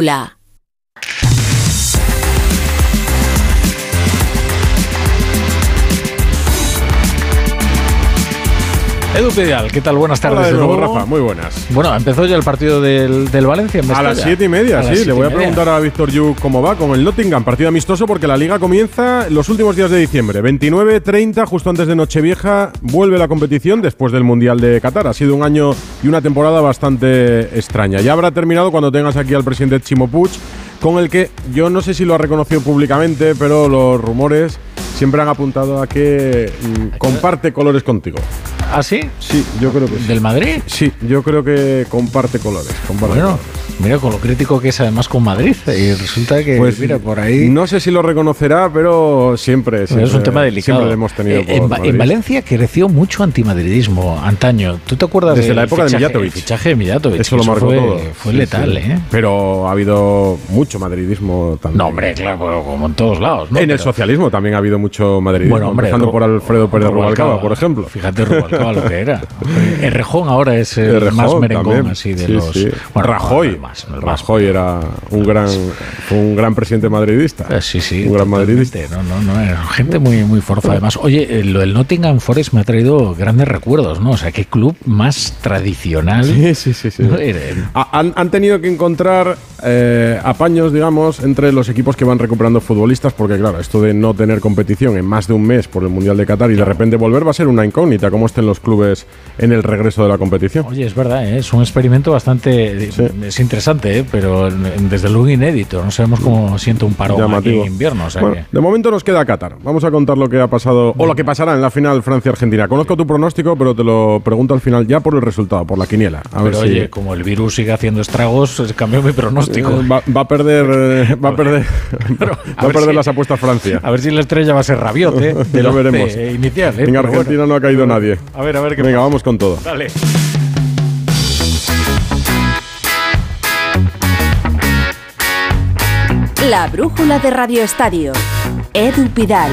La. Edu Pedial, ¿qué tal? Buenas tardes. Hola de nuevo. Rafa, muy buenas. Bueno, empezó ya el partido del, del Valencia en A las siete y media, A sí. Le voy a preguntar a Víctor Yu cómo va con el Nottingham. Partido amistoso porque la liga comienza los últimos días de diciembre. 29-30, justo antes de Nochevieja, vuelve la competición después del Mundial de Qatar. Ha sido un año y una temporada bastante extraña. Ya habrá terminado cuando tengas aquí al presidente Chimo Puig, con el que yo no sé si lo ha reconocido públicamente, pero los rumores siempre han apuntado a que mm, comparte colores contigo. ¿Ah, sí? Sí, yo creo que sí. ¿Del Madrid? Sí, yo creo que comparte colores. comparte Bueno, colores. Mira con lo crítico que es además con Madrid. Y resulta que, Pues mira, por ahí... No sé si lo reconocerá, pero siempre. Siempre es un tema delicado. Siempre lo hemos tenido Eh, por en, en Valencia creció mucho antimadridismo antaño. ¿Tú te acuerdas Desde del la época de fichaje, Mijatovic. el fichaje de Mijatovic? Eso lo marcó fue, todo. Fue Sí, letal, sí. ¿eh? Pero ha habido mucho madridismo también. No, hombre, claro, como en todos lados. ¿no? en el Pero- socialismo también ha habido mucho madridismo. Bueno, hombre, empezando por Alfredo Pérez Rubalcaba, Rubalcaba, por ejemplo. Fíjate Rubalcaba lo que era. El Rejón ahora es el Errejón más merengón también. así de Sí, los. Bueno, Rajoy. No más, no más. Rajoy era un gran, fue un gran presidente madridista. Eh, Sí, sí. Un gran madridista. No, no, no. era Gente muy, muy forza. Además, oye, eh, lo del Nottingham Forest me ha traído grandes recuerdos, ¿no? O sea, qué club más tradicional. Sí, sí, sí. Han, han tenido que encontrar eh, apaños, digamos, entre los equipos que van recuperando futbolistas, porque claro, esto de no tener competición en más de un mes por el Mundial de Qatar y de repente volver va a ser una incógnita, cómo estén los clubes en el regreso de la competición. Oye, es verdad, ¿eh? es un experimento bastante. Sí. Es interesante, ¿eh? pero en- desde luego inédito. No sabemos cómo siente un parón aquí en invierno. O sea Bueno, que- de momento nos queda Qatar. Vamos a contar lo que ha pasado o lo que pasará en la final Francia-Argentina. Conozco tu pronóstico, pero te lo pregunto al final ya por el resultado, por la quiniela. A ver Pero si oye, como el virus sigue haciendo estragos, eh, cambió mi pronóstico. eh, va, va a perder, eh, va a perder, Pero, va a perder si- las apuestas Francia. A ver si la estrella va a ser Rabiot, ¿eh? Del veremos. inicial, ¿eh? En Argentina bueno. no ha caído nadie. A ver, a ver qué Venga, pasa. vamos con todo. Dale. La brújula de Radio Estadio. Edu Pidal.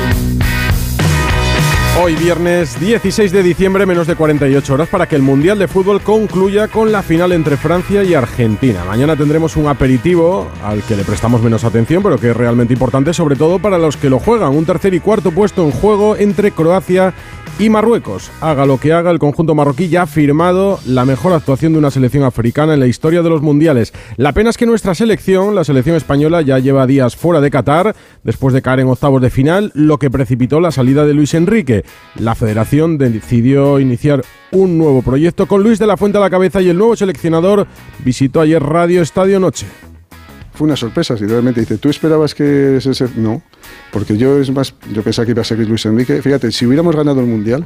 Hoy viernes 16 de diciembre, menos de 48 horas para que el Mundial de Fútbol concluya con la final entre Francia y Argentina. Mañana tendremos un aperitivo al que le prestamos menos atención, pero que es realmente importante, sobre todo para los que lo juegan. Un tercer y cuarto puesto en juego entre Croacia y Marruecos. Haga lo que haga, el conjunto marroquí ya ha firmado la mejor actuación de una selección africana en la historia de los mundiales. La pena es que nuestra selección, la selección española, ya lleva días fuera de Qatar, después de caer en octavos de final, lo que precipitó la salida de Luis Enrique. La federación decidió iniciar un nuevo proyecto con Luis de la Fuente a la cabeza y el nuevo seleccionador visitó ayer Radio Estadio Noche. Fue una sorpresa, si realmente dice, ¿tú esperabas que ese ser-?" No, porque yo es más, yo pensaba que iba a seguir Luis Enrique. Fíjate, si hubiéramos ganado el Mundial,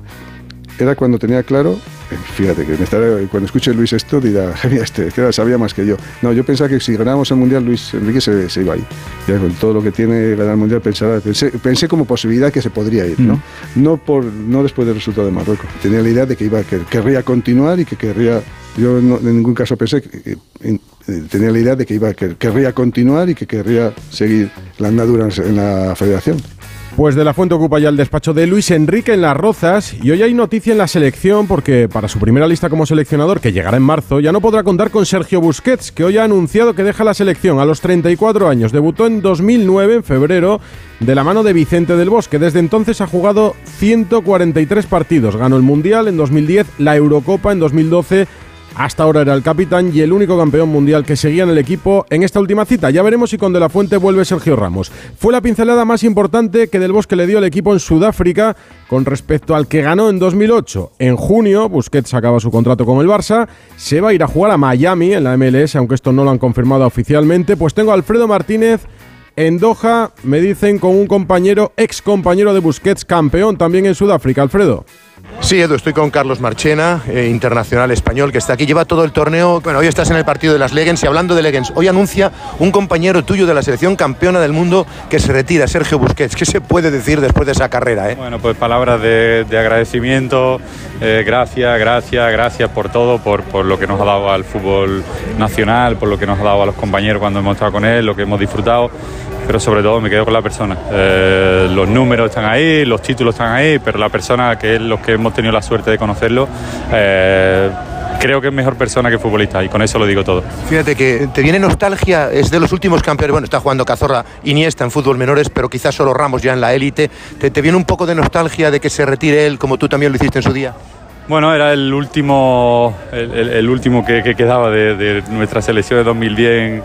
era cuando tenía claro, eh, fíjate, que me estará- cuando escuche Luis esto dirá, mira, este, este sabía más que yo. No, yo pensaba que si ganábamos el Mundial, Luis Enrique se, se iba ahí. Ya con todo lo que tiene ganar el Mundial, pensaba, pensé, pensé como posibilidad que se podría ir, ¿no? No, por, no después del resultado de Marruecos. Tenía la idea de que iba, que querría continuar y que querría yo no- en ningún caso pensé que, que- eh, tenía la idea de que iba que querría continuar y que querría seguir la andadura en en la federación. Pues de la Fuente ocupa ya el despacho de Luis Enrique en Las Rozas y hoy hay noticia en la selección porque para su primera lista como seleccionador, que llegará en marzo, ya no podrá contar con Sergio Busquets, que hoy ha anunciado que deja la selección a los 34 años. Debutó en 2009, en febrero, de la mano de Vicente del Bosque. Desde entonces ha jugado 143 partidos. Ganó el Mundial en 2010, la Eurocopa en 2012 hasta ahora era el capitán y el único campeón mundial que seguía en el equipo en esta última cita. Ya veremos si con De La Fuente vuelve Sergio Ramos. Fue la pincelada más importante que Del Bosque le dio al equipo en Sudáfrica con respecto al que ganó en 2008. En junio, Busquets acaba su contrato con el Barça, se va a ir a jugar a Miami en la MLS, aunque esto no lo han confirmado oficialmente. Pues tengo a Alfredo Martínez en Doha, me dicen con un compañero, ex compañero de Busquets, campeón también en Sudáfrica. Alfredo. Sí, Edu, estoy con Carlos Marchena, eh, internacional español, que está aquí. Lleva todo el torneo. Bueno, hoy estás en el partido de las Legends y hablando de Legends, hoy anuncia un compañero tuyo de la selección campeona del mundo que se retira, Sergio Busquets. ¿Qué se puede decir después de esa carrera? Eh? Bueno, pues palabras de, de agradecimiento, eh, gracias, gracias, gracias por todo, por, por lo que nos ha dado al fútbol nacional, por lo que nos ha dado a los compañeros cuando hemos estado con él, lo que hemos disfrutado, pero sobre todo me quedo con la persona. Eh, los números están ahí, los títulos están ahí, pero la persona que es los que hemos tenido la suerte de conocerlo, eh, creo que es mejor persona que futbolista y con eso lo digo todo. Fíjate que te viene nostalgia, es de los últimos campeones, bueno, está jugando Cazorla, Iniesta en fútbol menores, pero quizás solo Ramos ya en la élite. ¿Te, ¿Te viene un poco de nostalgia de que se retire él como tú también lo hiciste en su día? Bueno, era el último, el, el- el último que, que quedaba de, de nuestra selección de 2010 en,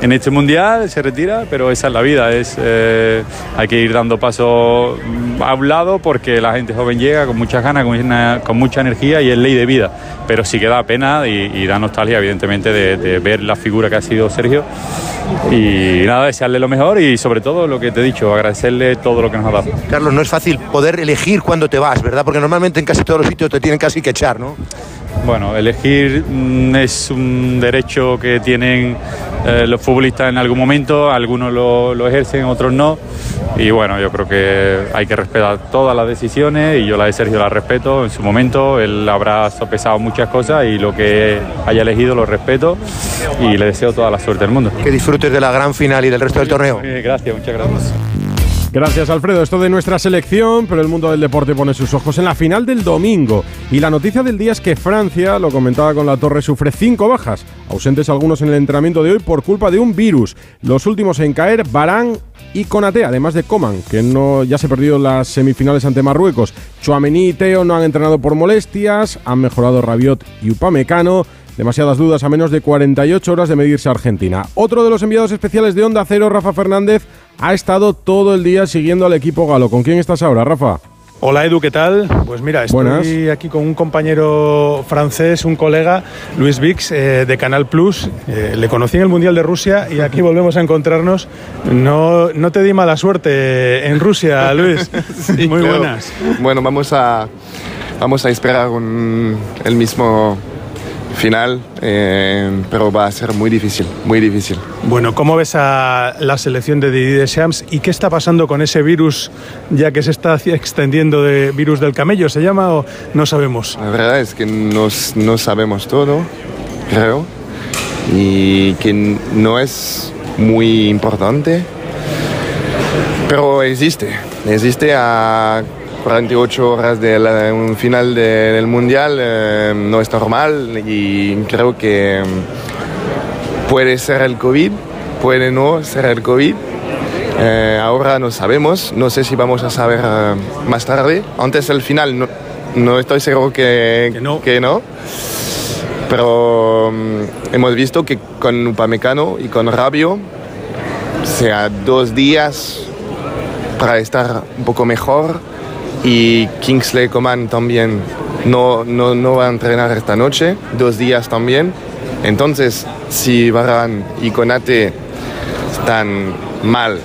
en este mundial. Se retira, pero esa es la vida. Es, eh, hay que ir dando paso mm, a un lado porque la gente joven llega con muchas ganas, con, una- con mucha energía y es ley de vida. Pero sí que da pena y, y da nostalgia, evidentemente, de, de ver la figura que ha sido Sergio. Y nada, desearle lo mejor y sobre todo lo que te he dicho, agradecerle todo lo que nos ha dado. Carlos, no es fácil poder elegir cuándo te vas, ¿verdad? Porque normalmente en casi todos los sitios te tienen casi que echar, ¿no? Bueno, elegir mm, es un derecho que tienen eh, los futbolistas en algún momento, algunos lo, lo ejercen, otros no. Y bueno, yo creo que hay que respetar todas las decisiones y yo la de Sergio la respeto en su momento. Él habrá sopesado muchas cosas y lo que haya elegido lo respeto y le deseo toda la suerte del mundo. Que disfrutes de la gran final y del resto del torneo. Gracias, muchas gracias. Gracias, Alfredo. Esto de nuestra selección, pero el mundo del deporte pone sus ojos en la final del domingo. Y la noticia del día es que Francia, lo comentaba con la torre, sufre cinco bajas, ausentes algunos en el entrenamiento de hoy por culpa de un virus. Los últimos en caer, Barán y Konaté, además de Coman, que no ya se perdió las semifinales ante Marruecos. Chouameni y Teo no han entrenado por molestias, han mejorado Rabiot y Upamecano. Demasiadas dudas a menos de 48 horas de medirse a Argentina. Otro de los enviados especiales de Onda Cero, Rafa Fernández, ha estado todo el día siguiendo al equipo galo. ¿Con quién estás ahora, Rafa? Hola Edu, ¿qué tal? Pues mira, estoy Buenas. aquí con un compañero francés, un colega, Luis Vix, eh, de Canal Plus. Eh, le conocí en el Mundial de Rusia y aquí volvemos a encontrarnos. No, no te di mala suerte en Rusia, Luis. Sí, Muy buenas. Bueno, vamos a, vamos a esperar un- el mismo final, eh, pero va a ser muy difícil, muy difícil. Bueno, ¿cómo ves a la selección de Didier Deschamps y qué está pasando con ese virus, ya que se está extendiendo de virus del camello? ¿Se llama o no sabemos? La verdad es que nos- no sabemos todo, creo, y que no es muy importante, pero existe, existe a 48 horas del final de- del mundial, eh, no es normal y creo que mm, puede ser el COVID, puede no ser el COVID. Eh, ahora no sabemos, no sé si vamos a saber eh, más tarde. Antes del final no, no estoy seguro que, Que no. que no. Pero mm, hemos visto que con Upamecano y con Rabio, sea dos días para estar un poco mejor y Kingsley Coman también no, no, no va a entrenar esta noche, dos días también. Entonces, si Varane y Konate están mal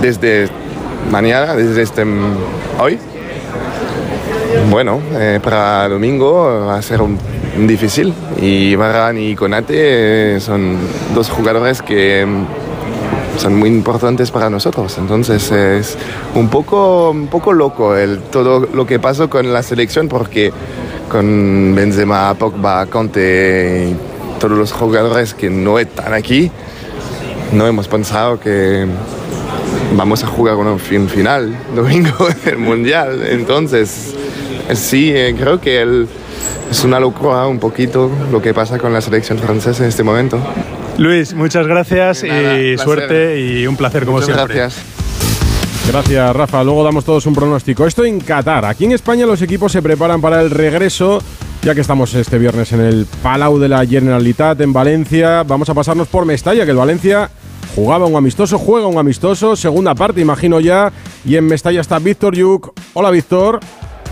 desde mañana, desde este, hoy, bueno, eh, para domingo va a ser un, difícil. Y Varane y Konate eh, son dos jugadores que son muy importantes para nosotros. Entonces es un poco, un poco loco el, todo lo que pasó con la selección porque con Benzema, Pogba, Conte y todos los jugadores que no están aquí, no hemos pensado que vamos a jugar una fin- final domingo del mundial. Entonces, sí, eh, creo que el- es una locura un poquito lo que pasa con la selección francesa en este momento. Luis, muchas gracias nada, y placer. suerte y un placer como Muchas siempre. gracias. Gracias, Rafa. Luego damos todos un pronóstico. Esto en Qatar. Aquí en España los equipos se preparan para el regreso. Ya que estamos este viernes en el Palau de la Generalitat en Valencia, vamos a pasarnos por Mestalla, que el Valencia jugaba un amistoso, juega un amistoso, segunda parte, imagino ya. Y en Mestalla está Víctor Yuk. Hola, Víctor.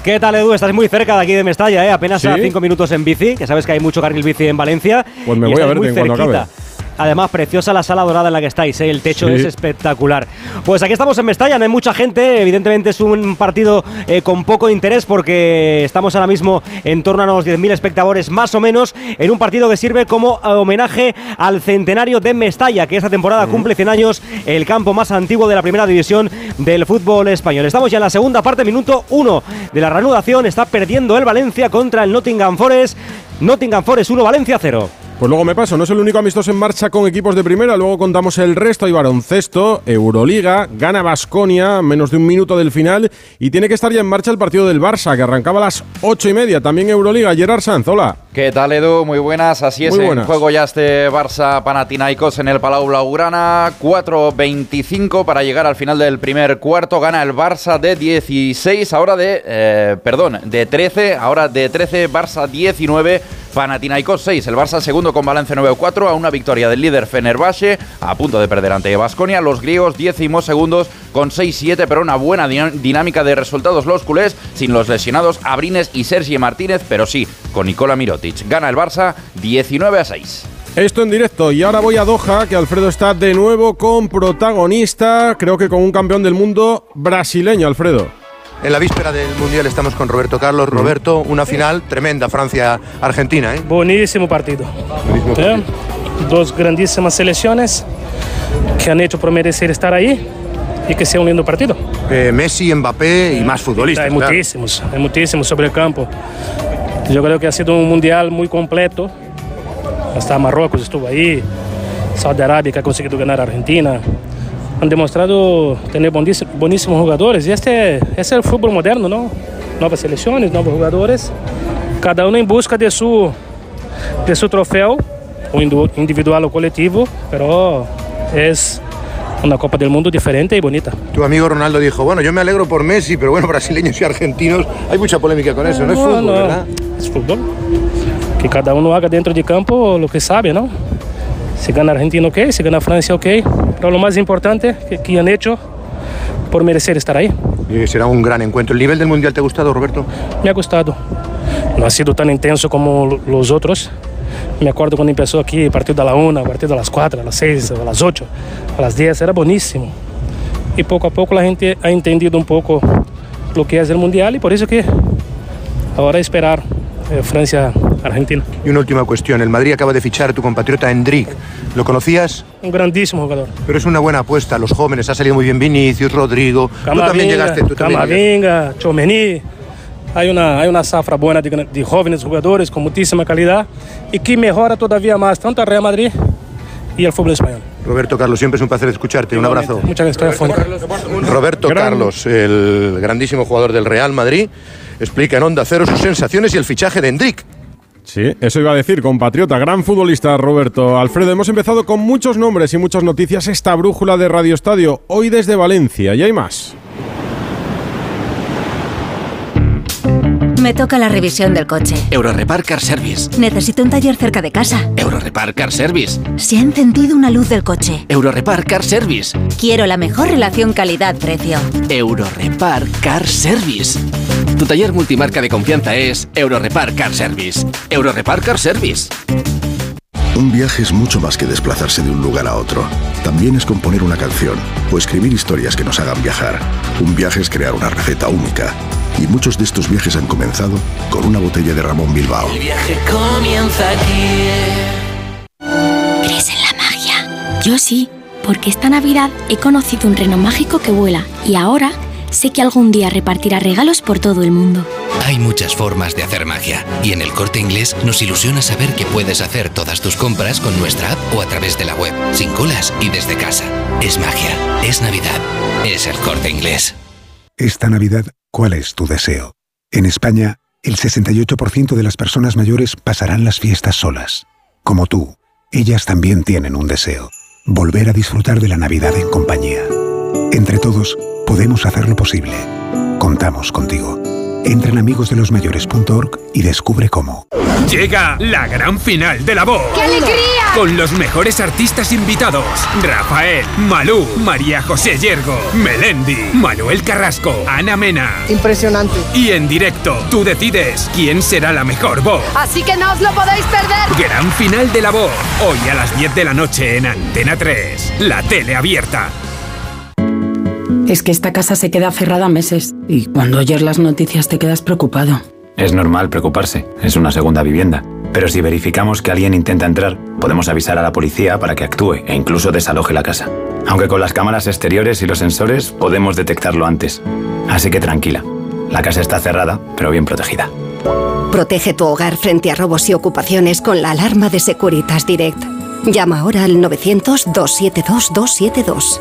¿Qué tal, Edu? Estás muy cerca de aquí de Mestalla, ¿eh? Apenas ¿Sí? a cinco minutos en bici, que sabes que hay mucho carril bici en Valencia. Pues me y voy a verte muy en cuanto cerquita. acabe. Además, preciosa la sala dorada en la que estáis, ¿eh? el techo Sí. es espectacular. Pues aquí estamos en Mestalla, no hay mucha gente, evidentemente es un partido eh, con poco interés porque estamos ahora mismo en torno a los 10.000 espectadores más o menos, en un partido que sirve como homenaje al centenario de Mestalla, que esta temporada cumple 100 años, el campo más antiguo de la primera división del fútbol español. Estamos ya en la segunda parte, minuto 1 de la reanudación, está perdiendo el Valencia contra el Nottingham Forest. Nottingham Forest 1, Valencia 0. Pues luego me paso, no es el único amistoso en marcha con equipos de primera, luego contamos el resto, hay baloncesto, Euroliga, gana Basconia, menos de un minuto del final, y tiene que estar ya en marcha el partido del Barça, que arrancaba a las ocho y media, también Euroliga, Gerard Sanz, hola. ¿Qué tal, Edu? Muy buenas. Así es, Muy en buenas. juego ya este Barça Panathinaikos en el Palau Blaugrana. 4.25 para llegar al final del primer cuarto. Gana el Barça de 16, ahora de, eh, perdón, de 13, ahora de 13, Barça 19. Panathinaikos 6, el Barça segundo con balance 9-4 a una victoria del líder Fenerbahce, a punto de perder ante Basconia. Los griegos décimos segundos con 6-7, pero una buena dinámica de resultados los culés, sin los lesionados Abrines y Sergi Martínez, pero sí con Nicola Mirotic. Gana el Barça 19 a 6. Esto en directo y ahora voy a Doha, que Alfredo está de nuevo con protagonista, creo que con un campeón del mundo brasileño, Alfredo. En la víspera del Mundial estamos con Roberto Carlos. Roberto, una final tremenda, Francia-Argentina. ¿eh? Buenísimo partido. ¿Eh? Dos grandísimas selecciones que han hecho por merecer estar ahí y que sea un lindo partido. Eh, Messi, Mbappé y más futbolistas. Hay claro. muchísimos, hay muchísimos sobre el campo. Yo creo que ha sido un mundial muy completo. Hasta Marruecos estuvo ahí, Saudi Arabia que ha conseguido ganar a Argentina. Han demostrado tener bondis- buenísimos jugadores y este, este es el fútbol moderno, ¿no? Nuevas selecciones, nuevos jugadores, cada uno en busca de su, de su trofeo, o indu- individual o colectivo, pero es una Copa del Mundo diferente y bonita. Tu amigo Ronaldo dijo, bueno, yo me alegro por Messi, pero bueno, brasileños y argentinos, hay mucha polémica con eso, no es fútbol, no, ¿verdad? Es fútbol. Que cada uno haga dentro de campo lo que sabe, ¿no? Si gana Argentina, ok. Si gana Francia, ok. Pero lo más importante que, que han hecho por merecer estar ahí. Y será un gran encuentro. ¿El nivel del Mundial te ha gustado, Roberto? Me ha gustado. No ha sido tan intenso como lo- los otros. Me acuerdo cuando empezó aquí, partido a la 1, partido a las 4, a las 6, a las 8, a las 10, era buenísimo. Y poco a poco la gente ha entendido un poco lo que es el Mundial y por eso que ahora esperar eh, Francia-Argentina. Y una última cuestión. El Madrid acaba de fichar a tu compatriota Endrick. ¿Lo conocías? Un grandísimo jugador. Pero es una buena apuesta. Los jóvenes, ha salido muy bien Vinicius, Rodrigo. tú también Camavinga, llegaste. Tú también llegaste. Camavinga, Chomení. Hay una, hay una zafra buena de, jóvenes jugadores con muchísima calidad y que mejora todavía más tanto al Real Madrid y al fútbol español. Roberto Carlos, siempre es un placer escucharte. Un abrazo. Muchas gracias, estoy afónico. Roberto Gran- Carlos, el grandísimo jugador del Real Madrid, explica en Onda Cero sus sensaciones y el fichaje de Endrick. Sí, eso iba a decir, compatriota, gran futbolista Roberto. Alfredo, hemos empezado con muchos nombres y muchas noticias esta brújula de Radio Estadio, hoy desde Valencia, y hay más. Me toca la revisión del coche. Eurorepar Car Service. Necesito un taller cerca de casa. Eurorepar Car Service. Se ha encendido una luz del coche. Eurorepar Car Service. Quiero la mejor relación calidad-precio. Eurorepar Car Service. Tu taller multimarca de confianza es Eurorepar Car Service. Eurorepar Car Service. Un viaje es mucho más que desplazarse de un lugar a otro. También es componer una canción o escribir historias que nos hagan viajar. Un viaje es crear una receta única. Y muchos de estos viajes han comenzado con una botella de Ramón Bilbao. viaje comienza aquí. ¿Crees en la magia? Yo sí, porque esta Navidad he conocido un reno mágico que vuela y ahora sé que algún día repartirá regalos por todo el mundo. Hay muchas formas de hacer magia y en el corte inglés nos ilusiona saber que puedes hacer todas tus compras con nuestra app o a través de la web, sin colas y desde casa. Es magia, es Navidad, es el corte inglés. Esta Navidad, ¿cuál es tu deseo? En España, el 68% de las personas mayores pasarán las fiestas solas. Como tú, ellas también tienen un deseo. Volver a disfrutar de la Navidad en compañía. Entre todos, podemos hacerlo posible. Contamos contigo. Entra en amigosdelosmayores.org y descubre cómo. Llega la gran final de la voz. ¡Qué alegría! Con los mejores artistas invitados: Rafael, Malú, María José Yergo, Melendi, Manuel Carrasco, Ana Mena. Impresionante. Y en directo, tú decides quién será la mejor voz. Así que no os lo podéis perder. Gran final de la voz. Hoy a las 10 de la noche en Antena 3. La tele abierta. Es que esta casa se queda cerrada meses y cuando oyes las noticias te quedas preocupado. Es normal preocuparse, es una segunda vivienda. Pero si verificamos que alguien intenta entrar, podemos avisar a la policía para que actúe e incluso desaloje la casa. Aunque con las cámaras exteriores y los sensores podemos detectarlo antes. Así que tranquila, la casa está cerrada, pero bien protegida. Protege tu hogar frente a robos y ocupaciones con la alarma de Securitas Direct. Llama ahora al 900-272-272.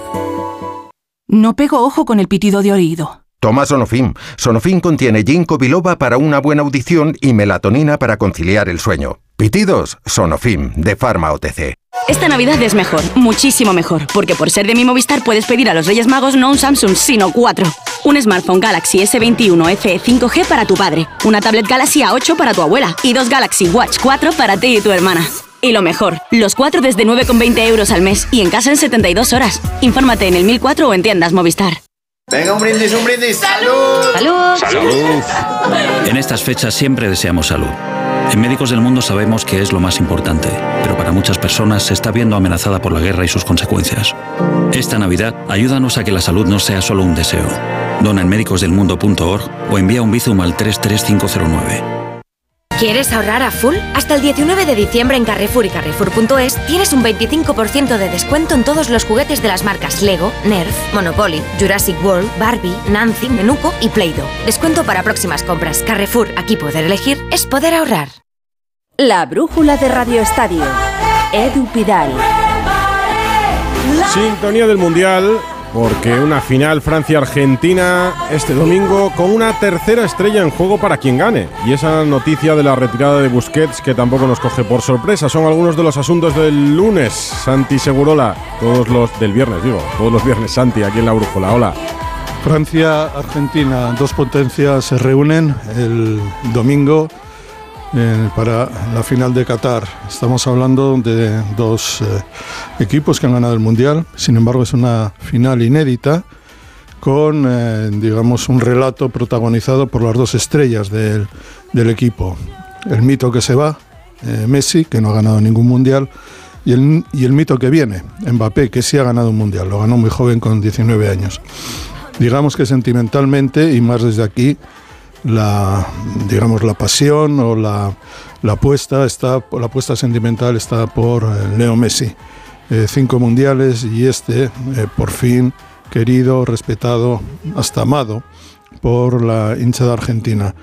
No pego ojo con el pitido de oído. Toma Sonofim. Sonofim contiene ginkgo biloba para una buena audición y melatonina para conciliar el sueño. Pitidos, Sonofim, de Pharma OTC. Esta Navidad es mejor, muchísimo mejor, porque por ser de mi Movistar puedes pedir a los Reyes Magos no un Samsung, sino cuatro. Un smartphone Galaxy S21 FE 5G para tu padre, una tablet Galaxy A8 para tu abuela y dos Galaxy Watch 4 para ti y tu hermana. Y lo mejor, los cuatro desde 9,20 euros al mes y en casa en 72 horas. Infórmate en el 1004 o en tiendas Movistar. Venga, un brindis, un brindis. ¡Salud! ¡Salud! En estas fechas siempre deseamos salud. En Médicos del Mundo sabemos que es lo más importante, pero para muchas personas se está viendo amenazada por la guerra y sus consecuencias. Esta Navidad, ayúdanos a que la salud no sea solo un deseo. Dona en médicosdelmundo.org o envía un bizum al 33509. ¿Quieres ahorrar a full? Hasta el 19 de diciembre en Carrefour y Carrefour.es tienes un 25% de descuento en todos los juguetes de las marcas Lego, Nerf, Monopoly, Jurassic World, Barbie, Nancy, Menuco y Play-Doh. Descuento para próximas compras. Carrefour, aquí poder elegir es poder ahorrar. La brújula de Radio Estadio. Edu Pidal. Sintonía del Mundial, porque una final Francia-Argentina este domingo con una tercera estrella en juego para quien gane. Y esa noticia de la retirada de Busquets que tampoco nos coge por sorpresa. Son algunos de los asuntos del lunes. Santi Segurola, todos los del viernes, digo, todos los viernes Santi aquí en la Brújula. Hola. Francia, Argentina, dos potencias se reúnen el domingo eh, para la final de Qatar. Estamos hablando de dos eh, equipos que han ganado el Mundial, sin embargo es una final inédita con, eh, digamos, un relato protagonizado por las dos estrellas del, del equipo. El mito que se va, eh, Messi, que no ha ganado ningún Mundial, y el, y el mito que viene, Mbappé, que sí ha ganado un Mundial, lo ganó muy joven con 19 años. Digamos que sentimentalmente, y más desde aquí, la, digamos, la pasión o la, la apuesta está, la apuesta sentimental está por eh, Leo Messi. Eh, cinco mundiales y este, eh, por fin, querido, respetado, hasta amado por la hinchada argentina.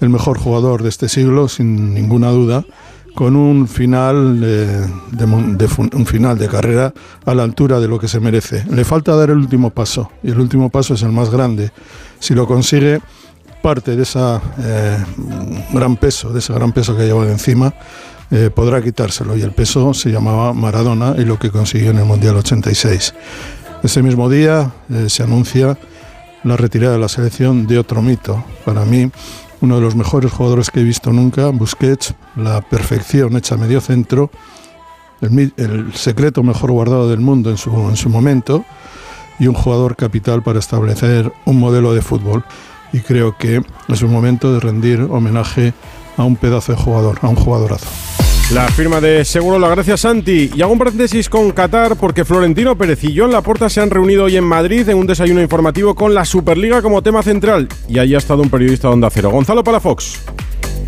El mejor jugador de este siglo, sin ninguna duda, con un final un final de carrera a la altura de lo que se merece. Le falta dar el último paso y el último paso es el más grande. Si lo consigue, parte de ese gran peso, de ese gran peso que lleva de encima, eh, podrá quitárselo. Y el peso se llamaba Maradona y lo que consiguió en el Mundial 86. Ese mismo día eh, se anuncia la retirada de la selección de otro mito. Para mí, uno de los mejores jugadores que he visto nunca, Busquets, la perfección hecha medio centro, el, secreto mejor guardado del mundo en su momento y un jugador capital para establecer un modelo de fútbol. Y creo que es un momento de rendir homenaje a un pedazo de jugador, a un jugadorazo. La firma de Seguro la gracias Santi. Y hago un paréntesis con Qatar porque Florentino Pérez y John Laporta se han reunido hoy en Madrid en un desayuno informativo con la Superliga como tema central. Y allí ha estado un periodista de Onda Cero, Gonzalo Palafox.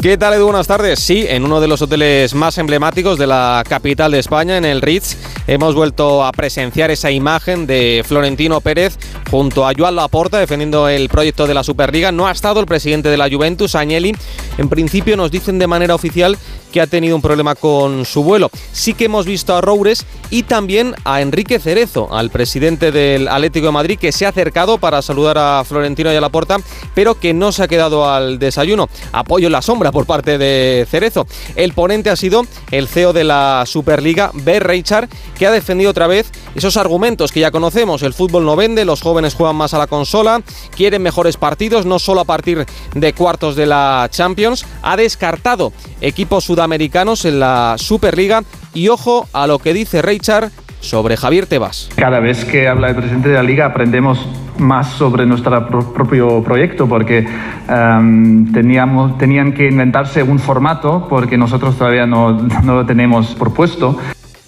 ¿Qué tal, Edu? Buenas tardes. Sí, en uno de los hoteles más emblemáticos de la capital de España, en el Ritz, hemos vuelto a presenciar esa imagen de Florentino Pérez junto a Joan Laporta defendiendo el proyecto de la Superliga. No ha estado el presidente de la Juventus, Agnelli. En principio nos dicen de manera oficial que ha tenido un problema con su vuelo. Sí que hemos visto a Roures y también a Enrique Cerezo, al presidente del Atlético de Madrid, que se ha acercado para saludar a Florentino y a Laporta, pero que no se ha quedado al desayuno. Apoyo en la sombra por parte de Cerezo. El ponente ha sido el CEO de la Superliga, B. Reichard, que ha defendido otra vez esos argumentos que ya conocemos. El fútbol no vende, los jóvenes juegan más a la consola, quieren mejores partidos, no solo a partir de cuartos de la Champions. Ha descartado equipos sudamericanos en la Superliga y ojo a lo que dice Reichard sobre Javier Tebas. Cada vez que habla el presidente de la liga aprendemos más sobre nuestro pro- propio proyecto porque em, teníamos, tenían que inventarse un formato porque nosotros todavía no, no lo tenemos propuesto.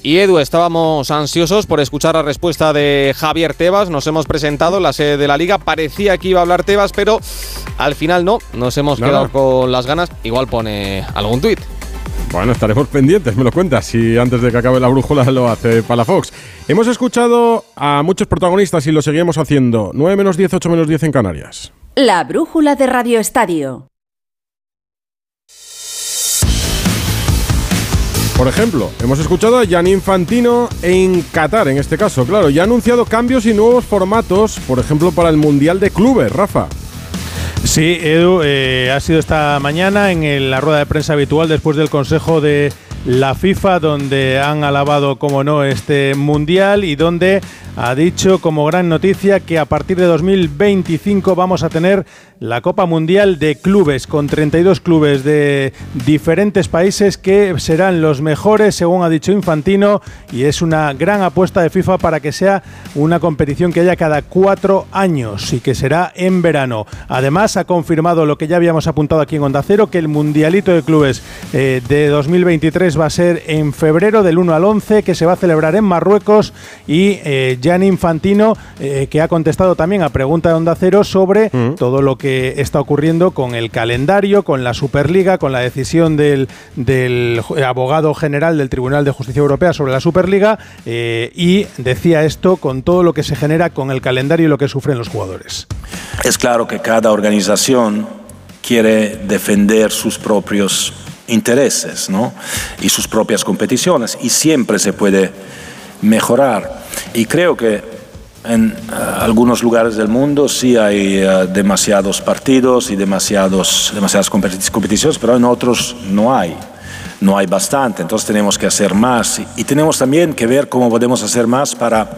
Y Edu, estábamos ansiosos por escuchar la respuesta de Javier Tebas. Nos hemos presentado en la sede de la liga. Parecía que iba a hablar Tebas, pero al final no. Nos hemos Nada. quedado con las ganas. Igual pone algún tuit. Bueno, estaremos pendientes, me lo cuentas, si antes de que acabe la brújula lo hace Palafox. Hemos escuchado a muchos protagonistas y lo seguimos haciendo. 9 menos 10, 8 menos 10 en Canarias. La brújula de Radio Estadio. Por ejemplo, hemos escuchado a Gianni Infantino en Qatar, en este caso, claro, ya ha anunciado cambios y nuevos formatos, por ejemplo, para el Mundial de Clubes, Rafa. Sí, Edu, eh, ha sido esta mañana en la rueda de prensa habitual después del Consejo de la FIFA, donde han alabado, como no, este mundial y donde ha dicho como gran noticia que a partir de 2025 vamos a tener la Copa Mundial de Clubes, con 32 clubes de diferentes países que serán los mejores, según ha dicho Infantino, y es una gran apuesta de FIFA para que sea una competición que haya cada cuatro años y que será en verano. Además, ha confirmado lo que ya habíamos apuntado aquí en Onda Cero, que el Mundialito de Clubes eh, de 2023 va a ser en febrero del 1 al 11, que se va a celebrar en Marruecos, y eh, Gianni Infantino, eh, que ha contestado también a pregunta de Onda Cero sobre mm. todo lo que está ocurriendo con el calendario, con la Superliga, con la decisión del, abogado general del Tribunal de Justicia Europea sobre la Superliga eh, y decía esto con todo lo que se genera con el calendario y lo que sufren los jugadores. Es claro que cada organización quiere defender sus propios intereses y sus propias competiciones y siempre se puede mejorar. Y creo que en eh, algunos lugares del mundo sí hay eh, demasiados partidos y demasiados, demasiadas competiciones, pero en otros no hay. No hay bastante, entonces tenemos que hacer más y, tenemos también que ver cómo podemos hacer más para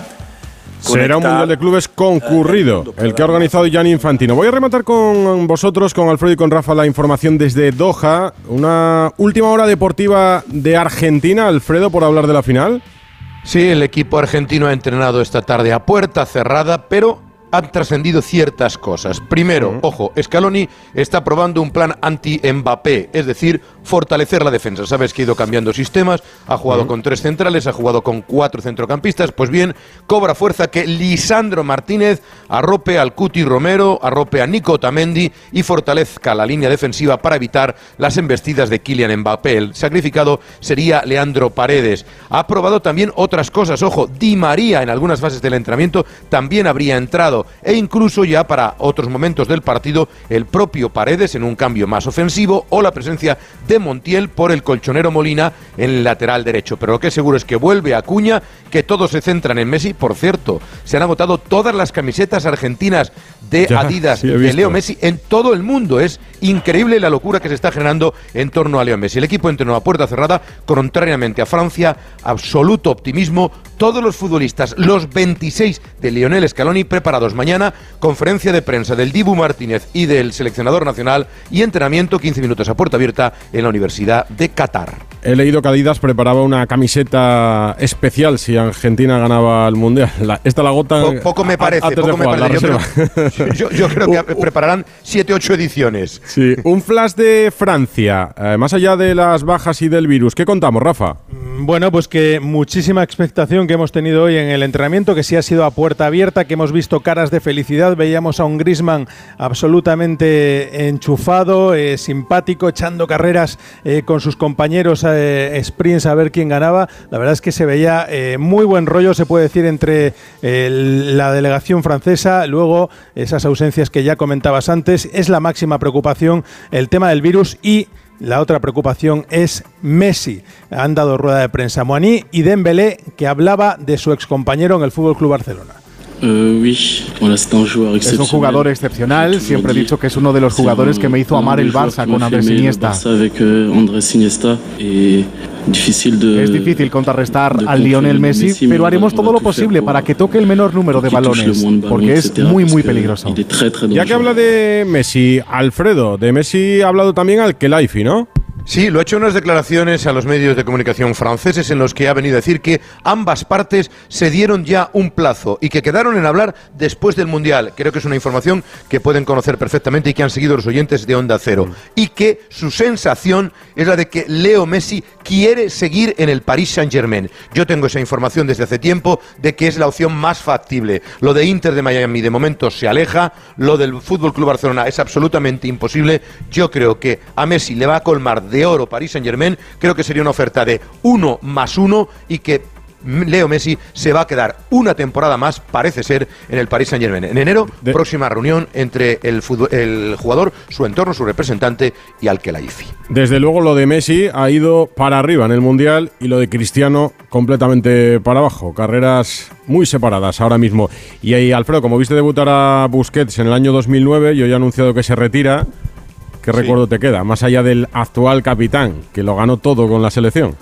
Será un Mundial de Clubes concurrido, el que ha organizado Gianni Infantino. Voy a rematar con vosotros, con Alfredo y con Rafa, la información desde Doha. Una última hora deportiva de Argentina, Alfredo, por hablar de la final. Sí, el equipo argentino ha entrenado esta tarde a puerta cerrada, pero han trascendido ciertas cosas. Primero, ojo, Scaloni está probando un plan anti-Mbappé, es decir, fortalecer la defensa. Sabes que ha ido cambiando sistemas, ha jugado con tres centrales, ha jugado con cuatro centrocampistas. Pues bien, cobra fuerza que Lisandro Martínez arrope al Cuti Romero, arrope a Nico Tamendi y fortalezca la línea defensiva para evitar las embestidas de Kylian Mbappé. El sacrificado sería Leandro Paredes. Ha probado también otras cosas. Ojo, Di María en algunas fases del entrenamiento también habría entrado e incluso ya para otros momentos del partido el propio Paredes en un cambio más ofensivo o la presencia de Montiel por el colchonero Molina en el lateral derecho. Pero lo que es seguro es que vuelve a Cuña, que todos se centran en Messi. Por cierto, se han agotado todas las camisetas argentinas de Adidas de Leo Messi en todo el mundo. Es increíble la locura que se está generando en torno a Leo Messi. El equipo entrenó a puerta cerrada, contrariamente a Francia, absoluto optimismo. Todos los futbolistas, los 26 de Lionel Scaloni, preparados mañana, conferencia de prensa del Dibu Martínez y del seleccionador nacional y entrenamiento 15 minutos a puerta abierta en la Universidad de Qatar. He leído que Adidas preparaba una camiseta especial si Argentina ganaba el Mundial. esta la gota... poco me parece, poco me parece. Yo creo, que prepararán 7-8 ediciones. Sí, un flash de Francia, eh, más allá de las bajas y del virus. ¿Qué contamos, Rafa? Mm, bueno, pues que muchísima expectación que hemos tenido hoy en el entrenamiento, que sí ha sido a puerta abierta, que hemos visto caras de felicidad. Veíamos a un Grisman absolutamente enchufado, eh, simpático, echando carreras eh, con sus compañeros eh, sprints a ver quién ganaba. La verdad es que se veía eh, muy buen rollo, se puede decir, entre la delegación francesa, luego esas ausencias que ya comentabas antes. Es la máxima preocupación el tema del virus y la otra preocupación es Messi. Han dado rueda de prensa Moaní y Dembélé, que hablaba de su excompañero en el Fútbol Club Barcelona. Es un jugador excepcional. Siempre he dicho que es uno de los jugadores que me hizo amar el Barça con Andrés Iniesta. Es difícil contrarrestar al Lionel Messi, pero haremos todo lo posible para que toque el menor número de balones, porque es muy, muy peligroso. Ya que habla de Messi, Alfredo, de Messi ha hablado también al Kelaifi, ¿no? Sí, lo ha hecho unas declaraciones a los medios de comunicación franceses en los que ha venido a decir que ambas partes se dieron ya un plazo y que quedaron en hablar después del Mundial. Creo que es una información que pueden conocer perfectamente y que han seguido los oyentes de Onda Cero. Y que su sensación es la de que Leo Messi quiere seguir en el Paris Saint-Germain. Yo tengo esa información desde hace tiempo de que es la opción más factible. Lo de Inter de Miami de momento se aleja, lo del Fútbol Club Barcelona es absolutamente imposible. Yo creo que a Messi le va a colmar de oro París Saint Germain, creo que sería una oferta de uno más uno y que Leo Messi se va a quedar una temporada más, parece ser, en el Paris Saint Germain. En enero, próxima reunión entre el, el jugador, su entorno, su representante y Al-Khelaifi. Desde luego lo de Messi ha ido para arriba en el Mundial y lo de Cristiano completamente para abajo. Carreras muy separadas ahora mismo. Y ahí, Alfredo, como viste debutar a Busquets en el año 2009, yo ya he anunciado que se retira. ¿Qué recuerdo te queda? Más allá del actual capitán, que lo ganó todo con la selección.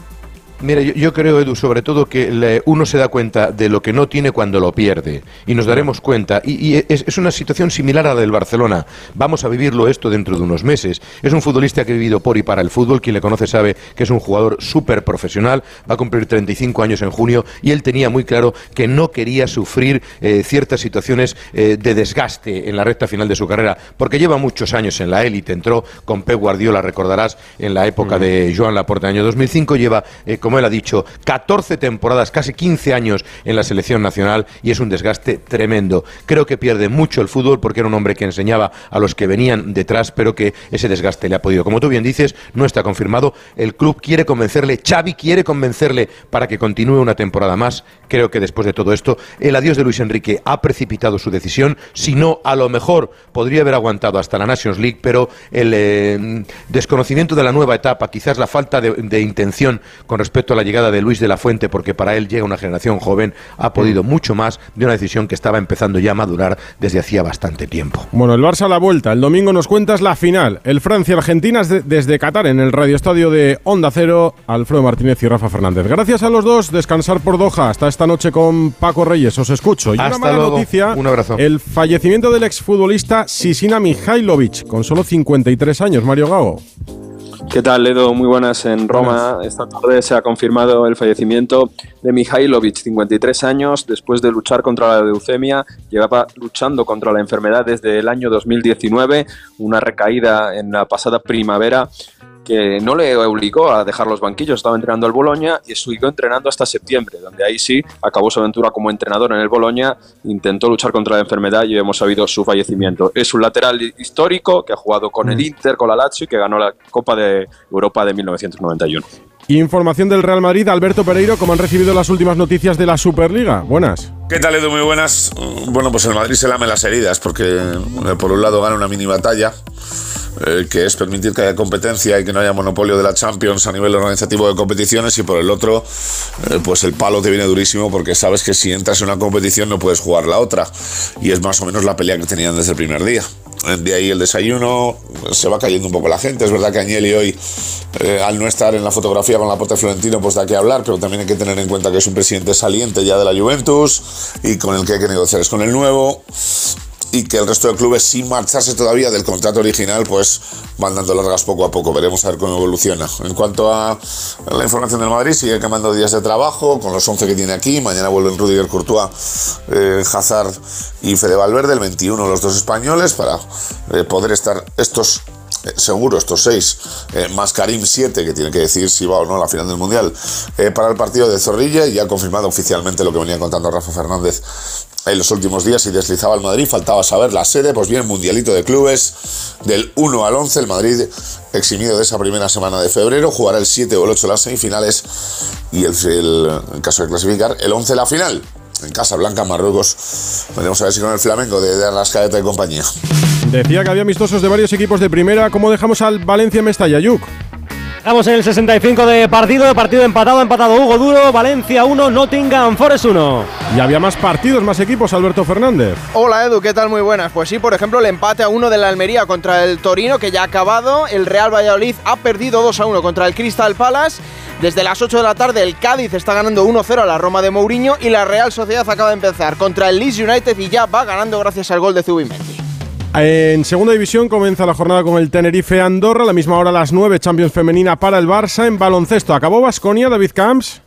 Mira, yo, creo, Edu, sobre todo que uno se da cuenta de lo que no tiene cuando lo pierde. Y nos daremos cuenta. Y, es, una situación similar a la del Barcelona. Vamos a vivirlo esto dentro de unos meses. Es un futbolista que ha vivido por y para el fútbol. Quien le conoce sabe que es un jugador súper profesional. Va a cumplir 35 años en junio. Y él tenía muy claro que no quería sufrir eh, ciertas situaciones eh, de desgaste en la recta final de su carrera. Porque lleva muchos años en la élite. Entró con Pep Guardiola, recordarás, en la época de Joan Laporte, año 2005. Lleva eh, como él ha dicho, 14 temporadas, casi 15 años en la selección nacional y es un desgaste tremendo. Creo que pierde mucho el fútbol porque era un hombre que enseñaba a los que venían detrás, pero que ese desgaste le ha podido. Como tú bien dices, no está confirmado. El club quiere convencerle, Xavi quiere convencerle para que continúe una temporada más. Creo que después de todo esto, el adiós de Luis Enrique ha precipitado su decisión. Si no, a lo mejor podría haber aguantado hasta la Nations League, pero el eh, desconocimiento de la nueva etapa, quizás la falta de intención con respecto a la llegada de Luis de la Fuente, porque para él llega una generación joven, ha podido mm. mucho más de una decisión que estaba empezando ya a madurar desde hacía bastante tiempo. Bueno, el Barça a la vuelta. El domingo nos cuentas la final. El Francia-Argentina desde Qatar en el Radio Estadio de Onda Cero. Alfredo Martínez y Rafa Fernández. Gracias a los dos. Descansar por Doha. Hasta esta noche con Paco Reyes. Os escucho. Y Hasta una mala noticia. Un abrazo. El fallecimiento del exfutbolista Sisina Mihailovic, con solo 53 años. Mario Gago. ¿Qué tal, Edo? Muy buenas. En Roma esta tarde se ha confirmado el fallecimiento de Mihailovic, 53 años, después de luchar contra la leucemia. Llevaba luchando contra la enfermedad desde el año 2019, una recaída en la pasada primavera que no le obligó a dejar los banquillos, estaba entrenando al Boloña y siguió entrenando hasta septiembre, donde ahí sí acabó su aventura como entrenador en el Boloña, intentó luchar contra la enfermedad y hemos sabido su fallecimiento. Es un lateral histórico que ha jugado con el mm. Inter, con la Lazio y que ganó la Copa de Europa de 1991. Información del Real Madrid, Alberto Pereiro, ¿cómo han recibido las últimas noticias de la Superliga? Buenas. ¿Qué tal, Edu? Muy buenas. Bueno, pues el Madrid se lame las heridas porque por un lado gana una mini batalla eh, que es permitir que haya competencia y que no haya monopolio de la Champions a nivel organizativo de competiciones y por el otro, eh, pues el palo te viene durísimo porque sabes que si entras en una competición no puedes jugar la otra y es más o menos la pelea que tenían desde el primer día. De ahí el desayuno, se va cayendo un poco la gente. Es verdad que Agnelli hoy, eh, al no estar en la fotografía con la puerta Florentino, pues da que hablar, pero también hay que tener en cuenta que es un presidente saliente ya de la Juventus y con el que hay que negociar es con el nuevo y que el resto de clubes, sin marcharse todavía del contrato original, pues van dando largas poco a poco. Veremos a ver cómo evoluciona. En cuanto a la información del Madrid, sigue quemando días de trabajo con los 11 que tiene aquí. Mañana vuelven Rudiger Courtois, eh, Hazard y Fede Valverde, el 21 los dos españoles, para eh, poder estar estos eh, seguro estos seis, más Karim 7, que tiene que decir si va o no a la final del Mundial, para el partido de Zorrilla y ha confirmado oficialmente lo que venía contando Rafa Fernández en los últimos días y deslizaba el Madrid, faltaba saber la sede, pues bien, Mundialito de Clubes, del 1 al 11, el Madrid eximido de esa primera semana de febrero, jugará el 7 o el 8 las semifinales y el, en caso de clasificar, el 11 la final. En Casa Blanca, Marruecos. Veremos a ver si con el Flamengo de, de Arrascaeta y compañía. Decía que había amistosos de varios equipos de primera. ¿Cómo dejamos al Valencia Mestalla, Yuk? Estamos en el 65 de partido, partido empatado, empatado Hugo Duro, Valencia 1, Nottingham Forest 1. Y había más partidos, más equipos, Alberto Fernández. Hola Edu, ¿qué tal? Muy buenas. Pues sí, por ejemplo, el empate a 1 de la Almería contra el Torino, que ya ha acabado. El Real Valladolid ha perdido 2 a 1 contra el Crystal Palace. Desde las 8 de la tarde el Cádiz está ganando 1-0 a la Roma de Mourinho y la Real Sociedad acaba de empezar contra el Leeds United y ya va ganando gracias al gol de Zubimendi. En segunda división comienza la jornada con el Tenerife Andorra, a la misma hora las 9, Champions Femenina para el Barça. En baloncesto acabó Basconia, David Camps.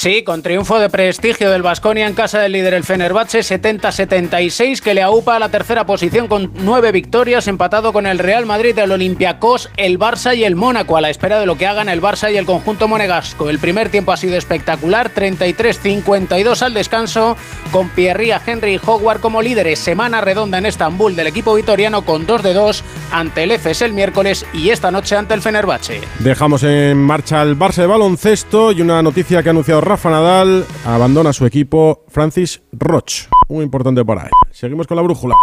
Sí, con triunfo de prestigio del Vasconia en casa del líder el Fenerbahce 70-76 que le aupa a la tercera posición con nueve victorias empatado con el Real Madrid, el Olympiacos, el Barça y el Mónaco a la espera de lo que hagan el Barça y el conjunto monegasco. El primer tiempo ha sido espectacular, 33-52 al descanso con Pierría, Henry y Howard como líderes. Semana redonda en Estambul del equipo vitoriano con 2 de 2 ante el EFES el miércoles y esta noche ante el Fenerbahce. Dejamos en marcha el Barça de baloncesto y una noticia que ha anunciado Rafa Nadal abandona su equipo Francis Roch. Muy importante para él. Seguimos con la brújula.